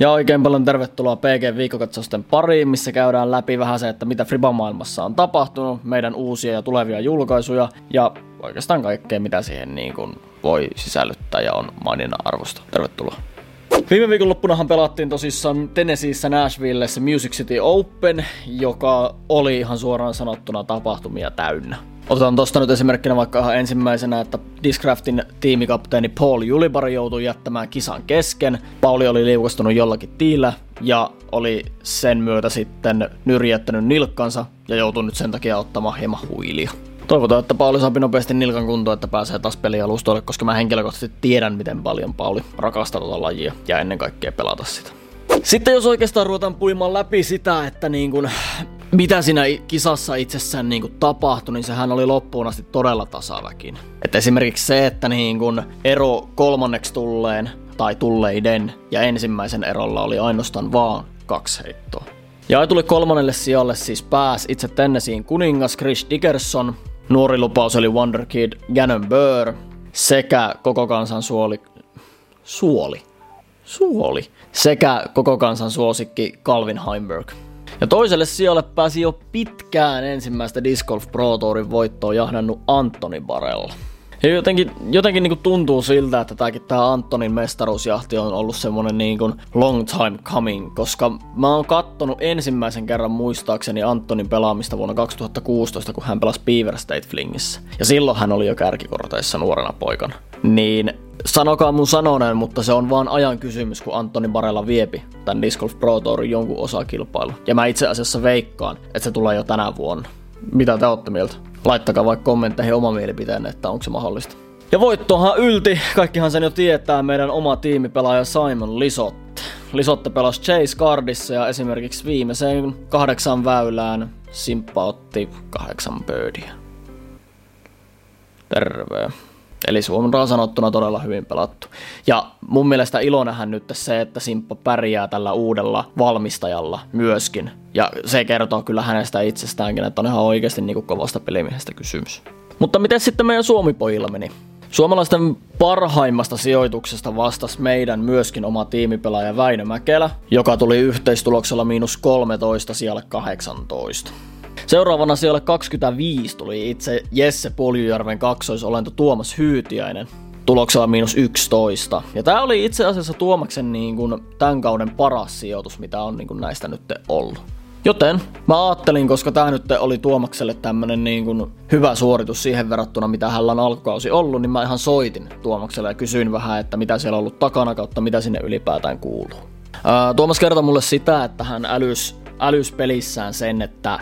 Ja oikein paljon tervetuloa PG viikkokatsausten pariin, missä käydään läpi vähän se, että mitä Friba-maailmassa on tapahtunut, meidän uusia ja tulevia julkaisuja ja oikeastaan kaikkea, mitä siihen niin kuin voi sisällyttää ja on maininnan arvosta. Tervetuloa. Viime viikonloppunahan pelattiin tosissaan Tennesseeissä Nashvillessä Music City Open, joka oli ihan suoraan sanottuna tapahtumia täynnä. Otetaan tuosta nyt esimerkkinä vaikka ihan ensimmäisenä, että Discraftin tiimikapteeni Paul Julibar joutui jättämään kisan kesken. Pauli oli liukastunut jollakin tiillä ja oli sen myötä sitten nyrjättänyt nilkkansa ja joutui nyt sen takia ottamaan hieman huilia. Toivotaan, että Pauli saapi nopeasti nilkan kuntoon, että pääsee taas pelialustoille, koska mä henkilökohtaisesti tiedän, miten paljon Pauli rakastaa tuota lajia ja ennen kaikkea pelata sitä. Sitten jos oikeastaan ruvetaan puimaan läpi sitä, että niin kun, mitä siinä kisassa itsessään niin kun tapahtui, niin sehän oli loppuun asti todella tasaväkin. Et esimerkiksi se, että niin kun ero kolmanneksi tulleen tai tulleiden ja ensimmäisen erolla oli ainoastaan vaan kaksi heittoa. Ja tuli kolmannelle sijalle siis pääs itse Tennesseein kuningas Chris Dickerson, nuori lupaus eli Wonderkid Gannon Burr sekä koko kansan suoli, suoli, suoli, sekä koko kansan suosikki Calvin Heimberg. Ja toiselle sijalle pääsi jo pitkään ensimmäistä Disc Golf Pro Tourin voittoa jahdannut Antoni Barella. Ja jotenkin, jotenkin niin tuntuu siltä, että tämäkin tämä Antonin mestaruusjahti on ollut semmonen niin kuin long time coming, koska mä oon kattonut ensimmäisen kerran muistaakseni Antonin pelaamista vuonna 2016, kun hän pelasi Beaver State Flingissä. Ja silloin hän oli jo kärkikorteissa nuorena poikana. Niin sanokaa mun sanoneen, mutta se on vaan ajan kysymys, kun Antoni Barella viepi tämän Disc Golf Pro Tourin jonkun osakilpailu. Ja mä itse asiassa veikkaan, että se tulee jo tänä vuonna. Mitä te olette mieltä? Laittakaa vaikka kommentteihin oma mielipiteen, että onko se mahdollista. Ja voittohan ylti, kaikkihan sen jo tietää, meidän oma tiimipelaaja Simon Lisotte. Lisotte pelasi Chase Cardissa ja esimerkiksi viimeiseen kahdeksan väylään Simppa otti kahdeksan birdia. Terve. Eli suoraan sanottuna todella hyvin pelattu. Ja mun mielestä ilo nähdään nyt se, että Simppa pärjää tällä uudella valmistajalla myöskin. Ja se kertoo kyllä hänestä itsestäänkin, että on ihan oikeasti niin kovasta pelimiehestä kysymys. Mutta miten sitten meidän Suomi-pojilla meni? Suomalaisten parhaimmasta sijoituksesta vastasi meidän myöskin oma tiimipelaaja Väinö Mäkelä, joka tuli yhteistuloksella miinus 13 siellä 18. Seuraavana siellä 25 tuli itse Jesse Poljujärven kaksoisolento Tuomas Hyytiäinen tuloksella miinus 11. Ja tämä oli itse asiassa Tuomaksen niin kuin, tämän kauden paras sijoitus, mitä on niin kuin, näistä nyt ollut. Joten mä ajattelin, koska tämä nyt oli Tuomakselle tämmönen niin kuin hyvä suoritus siihen verrattuna, mitä hänellä on alkukausi ollut, niin mä ihan soitin Tuomakselle ja kysyin vähän, että mitä siellä on ollut takana kautta, mitä sinne ylipäätään kuuluu. Ää, Tuomas kertoi mulle sitä, että hän älys, älys pelissään sen, että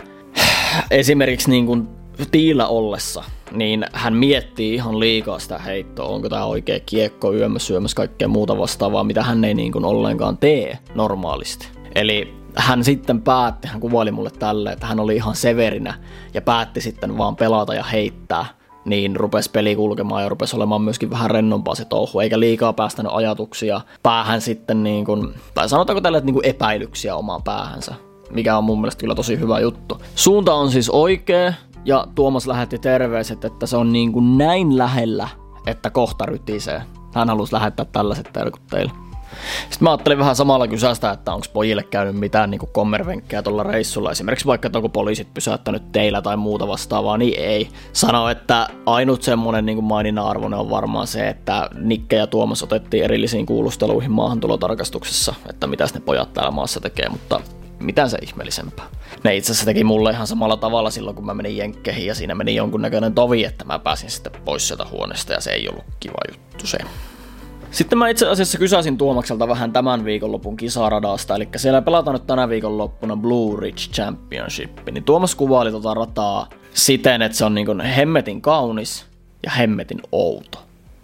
esimerkiksi niin kuin tiillä ollessa, niin hän miettii ihan liikaa sitä heittoa, onko tämä oikea kiekko yömmässä syömässä kaikkea muuta vastaavaa, mitä hän ei niin kuin ollenkaan tee normaalisti. Eli hän sitten päätti, hän kuvaili mulle tälle, että hän oli ihan severinä ja päätti sitten vaan pelata ja heittää, niin rupesi peli kulkemaan ja rupesi olemaan myöskin vähän rennompaa se touhu, eikä liikaa päästänyt ajatuksia päähän sitten niin kuin, tai sanotaanko tälle, että niin kuin epäilyksiä omaan päähänsä mikä on mun mielestä kyllä tosi hyvä juttu. Suunta on siis oikea, ja Tuomas lähetti terveiset, että se on niin kuin näin lähellä, että kohta rytisee. Hän halusi lähettää tällaiset terkut teille. Sitten mä ajattelin vähän samalla kysästä, että onko pojille käynyt mitään niin kommervenkkejä tuolla reissulla. Esimerkiksi vaikka, että onko poliisit pysäyttänyt teillä tai muuta vastaavaa, niin ei. Sano, että ainut semmonen niin maininnan arvoinen on varmaan se, että Nikke ja Tuomas otettiin erillisiin kuulusteluihin maahantulotarkastuksessa, että mitä ne pojat täällä maassa tekee, mutta mitään se ihmeellisempää. Ne itse asiassa teki mulle ihan samalla tavalla silloin, kun mä menin jenkkeihin ja siinä meni jonkunnäköinen tovi, että mä pääsin sitten pois sieltä huoneesta ja se ei ollut kiva juttu se. Sitten mä itse asiassa kysäsin Tuomakselta vähän tämän viikonlopun kisaradasta, eli siellä pelataan nyt tänä viikonloppuna Blue Ridge Championship, niin Tuomas kuvaili tota rataa siten, että se on niin hemmetin kaunis ja hemmetin outo.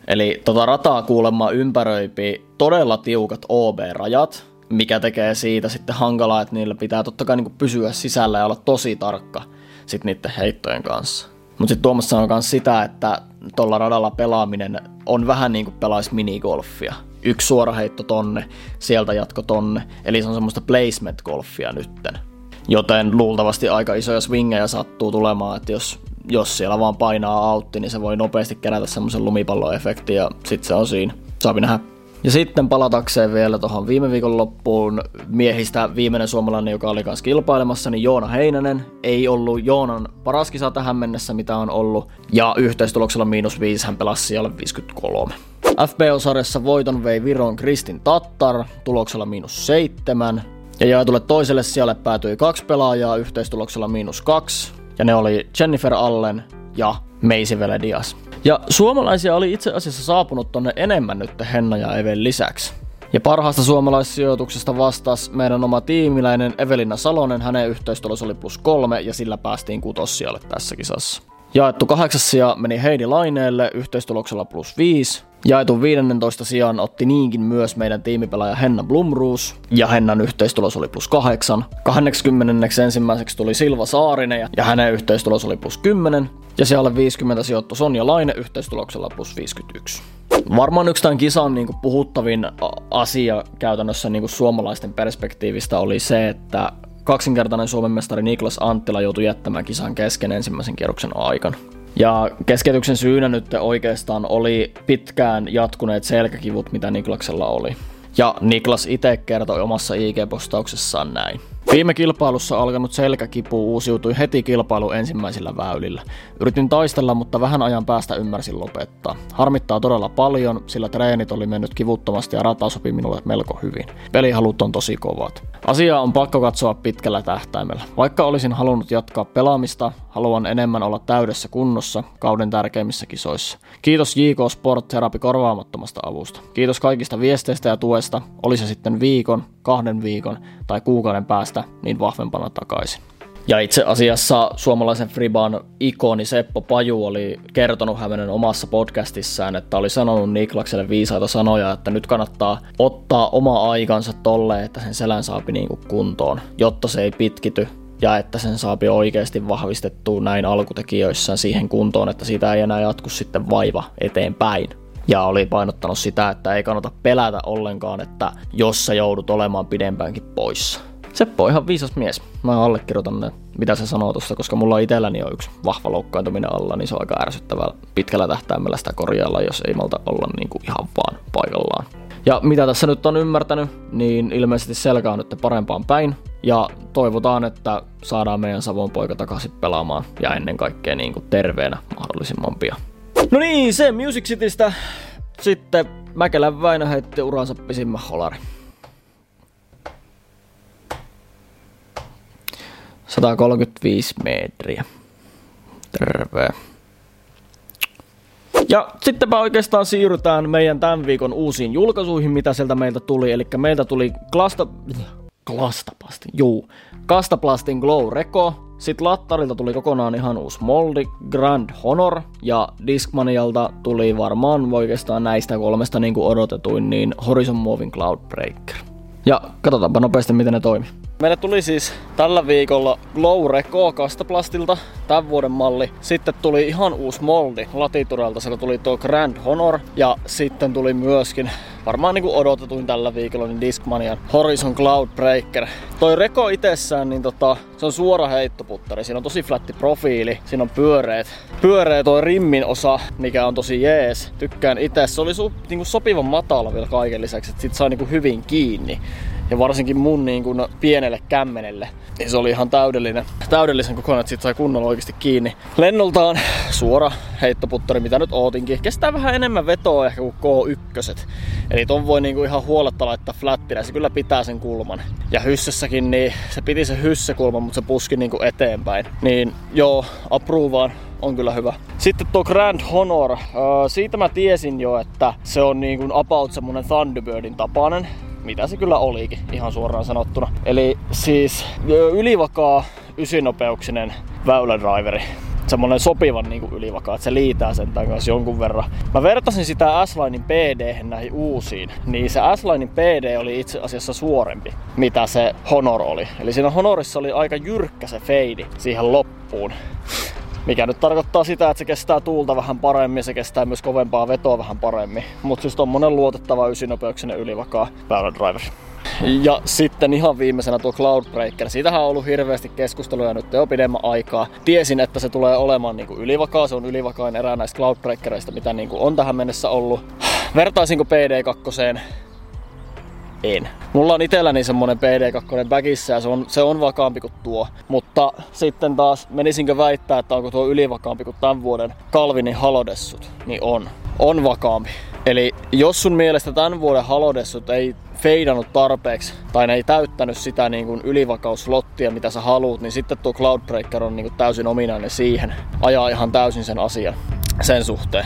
Eli tota rataa kuulemma ympäröipi todella tiukat OB-rajat, mikä tekee siitä sitten hankalaa, että niillä pitää totta kai niin pysyä sisällä ja olla tosi tarkka sit niiden heittojen kanssa. Mutta sitten Tuomas sanoo myös sitä, että tuolla radalla pelaaminen on vähän niin kuin pelaisi minigolfia. Yksi suora heitto tonne, sieltä jatko tonne, eli se on semmoista placement-golfia nytten. Joten luultavasti aika isoja swingejä sattuu tulemaan, että jos, jos siellä vaan painaa autti, niin se voi nopeasti kerätä semmoisen lumipalloefektin ja sitten se on siinä. Saapi nähdä Ja sitten palatakseen vielä tuohon viime viikon loppuun miehistä viimeinen suomalainen, joka oli kanssa kilpailemassa, niin Joona Heinänen. Ei ollut Joonan paras kisa tähän mennessä, mitä on ollut. Ja yhteistuloksella miinus 5 hän pelasi siellä 53. FBO-sarjassa voiton vei Viron Kristin Tattar tuloksella miinus 7. Ja jaetulle toiselle sijalle päätyi kaksi pelaajaa yhteistuloksella miinus 2. Ja ne oli Jennifer Allen ja Meisi Veledias. Ja suomalaisia oli itse asiassa saapunut tonne enemmän nyt Henna ja Even lisäksi. Ja parhaasta suomalaissijoituksesta vastasi meidän oma tiimiläinen Evelina Salonen, hänen yhteistulos oli plus kolme ja sillä päästiin kutossijalle tässä kisassa. Jaettu kahdeksas sija meni Heidi Laineelle yhteistuloksella plus 5. Jaetun 15 sijaan otti niinkin myös meidän tiimipelaaja Henna Blumruus, ja Hennan yhteistulos oli plus 8. 21. ensimmäiseksi tuli Silva Saarinen, ja hänen yhteistulos oli plus 10. Ja siellä 50 sijoittu Sonja Laine yhteistuloksella plus 51. Varmaan yksi tämän kisan niin kuin puhuttavin asia käytännössä niin kuin suomalaisten perspektiivistä oli se, että kaksinkertainen Suomen mestari Niklas Anttila joutui jättämään kisan kesken ensimmäisen kierroksen aikana. Ja keskeytyksen syynä nyt oikeastaan oli pitkään jatkuneet selkäkivut, mitä Niklaksella oli. Ja Niklas itse kertoi omassa IG-postauksessaan näin. Viime kilpailussa alkanut selkäkipu uusiutui heti kilpailu ensimmäisillä väylillä. Yritin taistella, mutta vähän ajan päästä ymmärsin lopettaa. Harmittaa todella paljon, sillä treenit oli mennyt kivuttomasti ja rata sopi minulle melko hyvin. Pelihalut on tosi kovat. Asiaa on pakko katsoa pitkällä tähtäimellä. Vaikka olisin halunnut jatkaa pelaamista, haluan enemmän olla täydessä kunnossa kauden tärkeimmissä kisoissa. Kiitos JK Sport Therapy korvaamattomasta avusta. Kiitos kaikista viesteistä ja tuesta, oli se sitten viikon, kahden viikon tai kuukauden päästä, niin vahvempana takaisin. Ja itse asiassa suomalaisen Friban ikoni Seppo Paju oli kertonut hänen omassa podcastissaan, että oli sanonut Niklakselle viisaita sanoja, että nyt kannattaa ottaa oma aikansa tolle, että sen selän saapi niinku kuntoon, jotta se ei pitkity ja että sen saapi oikeasti vahvistettua näin alkutekijöissään siihen kuntoon, että siitä ei enää jatku sitten vaiva eteenpäin. Ja oli painottanut sitä, että ei kannata pelätä ollenkaan, että jos sä joudut olemaan pidempäänkin poissa. Seppo on ihan viisas mies. Mä allekirjoitan ne, mitä se sanoo tuossa, koska mulla itselläni on yksi vahva loukkaantuminen alla, niin se on aika ärsyttävää pitkällä tähtäimellä sitä korjailla, jos ei malta olla niin kuin ihan vaan paikallaan. Ja mitä tässä nyt on ymmärtänyt, niin ilmeisesti selkä on nyt parempaan päin. Ja toivotaan, että saadaan meidän Savon poika takaisin pelaamaan ja ennen kaikkea niin kuin terveenä mahdollisimman pian. No niin, se Music Citystä. Sitten Mäkelän Väinö heitti uransa pisimmän holari. 135 metriä. Terve. Ja sittenpä oikeastaan siirrytään meidän tämän viikon uusiin julkaisuihin, mitä sieltä meiltä tuli. Eli meiltä tuli Klasta... Klastaplastin, juu. Kastaplastin Glow Reco. Sitten Lattarilta tuli kokonaan ihan uusi moldi, Grand Honor, ja Discmanialta tuli varmaan oikeastaan näistä kolmesta niin kuin odotetuin, niin Horizon Moving Cloudbreaker. Ja katsotaanpa nopeasti, miten ne toimii. Meille tuli siis tällä viikolla Glow Reco Kastaplastilta, tämän vuoden malli. Sitten tuli ihan uusi moldi Latiturelta, siellä tuli tuo Grand Honor ja sitten tuli myöskin varmaan niinku odotetuin tällä viikolla niin Discmanian Horizon Cloud Breaker. Toi Reko itsessään, niin tota, se on suora heittoputtari. Siinä on tosi flatti profiili, siinä on pyöreät, pyöreä toi rimmin osa, mikä on tosi jees. Tykkään itse. Se oli su, niinku sopivan matala vielä kaiken lisäksi, että sit sai niinku hyvin kiinni ja varsinkin mun niin kuin pienelle kämmenelle, niin se oli ihan täydellinen, täydellisen kokonaan, että sit sai kunnolla oikeasti kiinni. Lennoltaan suora heittoputtari, mitä nyt ootinkin. Kestää vähän enemmän vetoa ehkä kuin K1. Eli ton voi niinku ihan huoletta laittaa flattina, se kyllä pitää sen kulman. Ja hyssessäkin, niin se piti se hyssekulma, mutta se puski niinku eteenpäin. Niin joo, approvaan on kyllä hyvä. Sitten tuo Grand Honor, siitä mä tiesin jo, että se on niin kuin about semmonen Thunderbirdin tapainen mitä se kyllä olikin, ihan suoraan sanottuna. Eli siis ylivakaa ysinopeuksinen väylädriveri semmonen sopivan niin ylivakaa, että se liitää sen kanssa jonkun verran. Mä vertasin sitä S-Linein PD näihin uusiin, niin se S-Linein PD oli itse asiassa suorempi, mitä se Honor oli. Eli siinä Honorissa oli aika jyrkkä se feidi siihen loppuun. Mikä nyt tarkoittaa sitä, että se kestää tuulta vähän paremmin, se kestää myös kovempaa vetoa vähän paremmin. Mutta siis tommonen luotettava ysinopeuksinen ylivakaa driver. Ja sitten ihan viimeisenä tuo Cloudbreaker. Siitähän on ollut hirveästi keskusteluja nyt jo pidemmän aikaa. Tiesin, että se tulee olemaan niin kuin ylivakaa. Se on ylivakain erää näistä Cloudbreakereista, mitä niin kuin on tähän mennessä ollut. Vertaisinko PD2? En. Mulla on itselläni semmonen PD2 bagissä ja se on, se on vakaampi kuin tuo. Mutta sitten taas menisinkö väittää, että onko tuo ylivakaampi kuin tämän vuoden Calvinin halodessut? Niin on. On vakaampi. Eli jos sun mielestä tämän vuoden halodessut ei feidannut tarpeeksi tai ne ei täyttänyt sitä niin kuin ylivakauslottia, mitä sä haluut, niin sitten tuo Cloudbreaker on niin kuin täysin ominainen siihen. Ajaa ihan täysin sen asian sen suhteen.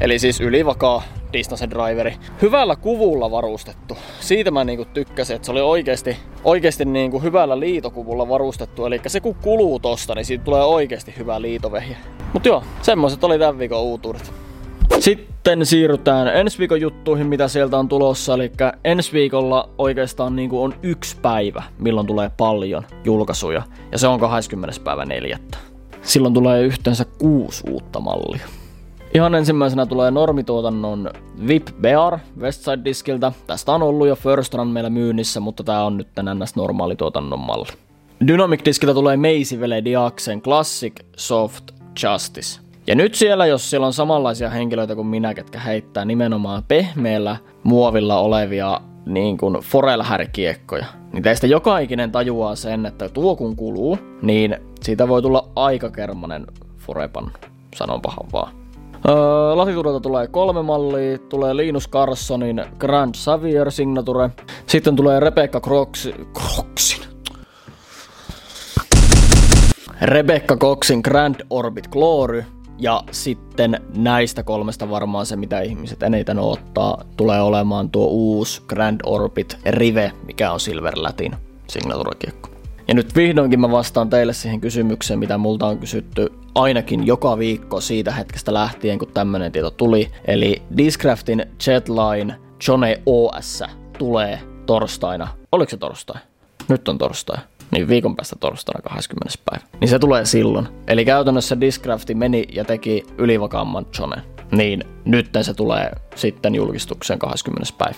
Eli siis ylivakaa distance driveri. Hyvällä kuvulla varustettu. Siitä mä niinku tykkäsin, että se oli oikeasti, oikeasti niinku hyvällä liitokuvulla varustettu. Eli se kun kuluu tosta, niin siitä tulee oikeasti hyvä liitovehje. Mut joo, semmoset oli tämän viikon uutuudet. Sitten siirrytään ensi viikon juttuihin, mitä sieltä on tulossa. Eli ensi viikolla oikeastaan niin kuin on yksi päivä, milloin tulee paljon julkaisuja. Ja se on 20. päivä 4. Silloin tulee yhteensä kuusi uutta mallia. Ihan ensimmäisenä tulee normituotannon VIP Bear Westside Diskiltä. Tästä on ollut jo First Run meillä myynnissä, mutta tää on nyt tänään normaalituotannon malli. Dynamic Diskiltä tulee Vele Diaxen Classic Soft Justice. Ja nyt siellä, jos siellä on samanlaisia henkilöitä kuin minä, ketkä heittää nimenomaan pehmeällä muovilla olevia niin kuin forelhärkiekkoja, niin teistä joka ikinen tajuaa sen, että tuo kun kuluu, niin siitä voi tulla aika kermanen forepan, sanonpahan vaan. Öö, tulee kolme mallia, tulee Linus Carsonin Grand Xavier Signature, sitten tulee Rebecca Croxin, Croxin, Rebecca Coxin Grand Orbit Glory, ja sitten näistä kolmesta varmaan se, mitä ihmiset eniten ottaa, tulee olemaan tuo uusi Grand Orbit Rive, mikä on Silver Latin signaturekiekko. Ja nyt vihdoinkin mä vastaan teille siihen kysymykseen, mitä multa on kysytty ainakin joka viikko siitä hetkestä lähtien, kun tämmönen tieto tuli. Eli Discraftin Jetline Jone OS tulee torstaina. Oliko se torstai? Nyt on torstai niin viikon päästä torstaina 20. päivä. Niin se tulee silloin. Eli käytännössä Discrafti meni ja teki ylivakaamman Jonen. Niin nyt se tulee sitten julkistukseen 20. päivä.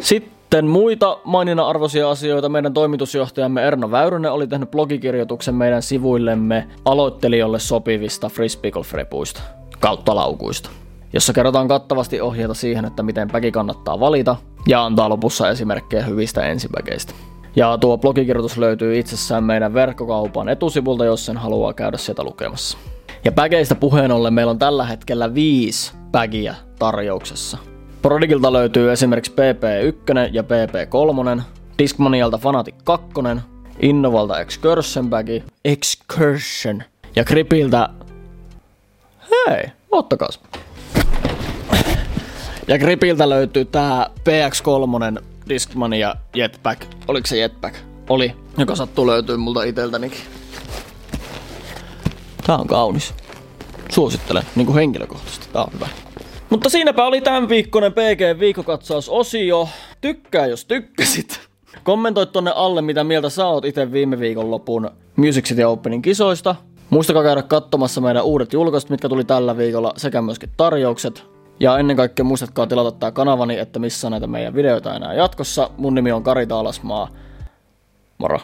Sitten muita maininnan arvoisia asioita. Meidän toimitusjohtajamme Erno Väyrynen oli tehnyt blogikirjoituksen meidän sivuillemme aloittelijoille sopivista frisbeegolf-repuista kautta laukuista jossa kerrotaan kattavasti ohjeita siihen, että miten päki kannattaa valita, ja antaa lopussa esimerkkejä hyvistä ensipäkeistä. Ja tuo blogikirjoitus löytyy itsessään meidän verkkokaupan etusivulta, jos sen haluaa käydä sieltä lukemassa. Ja pägeistä puheen ollen meillä on tällä hetkellä viisi pägiä tarjouksessa. Prodigilta löytyy esimerkiksi PP1 ja PP3, Discmanialta Fanatic 2, Innovalta Excursion bagi, Excursion ja Gripiltä... Hei, ottakas. Ja Gripiltä löytyy tää PX3 Discman ja Jetpack. Oliko se Jetpack? Oli, joka sattuu löytyy multa iteltänikin. Tää on kaunis. Suosittelen, niin kuin henkilökohtaisesti. Tää on hyvä. Mutta siinäpä oli tämän viikkoinen PG viikkokatsausosio. Tykkää jos tykkäsit. Kommentoi tonne alle, mitä mieltä sä oot itse viime viikonlopun Music City Openin kisoista. Muistakaa käydä katsomassa meidän uudet julkaisut, mitkä tuli tällä viikolla, sekä myöskin tarjoukset. Ja ennen kaikkea muistatkaa tilata tämä kanavani, että missä näitä meidän videoita enää jatkossa. Mun nimi on Kari Taalasmaa. Moro!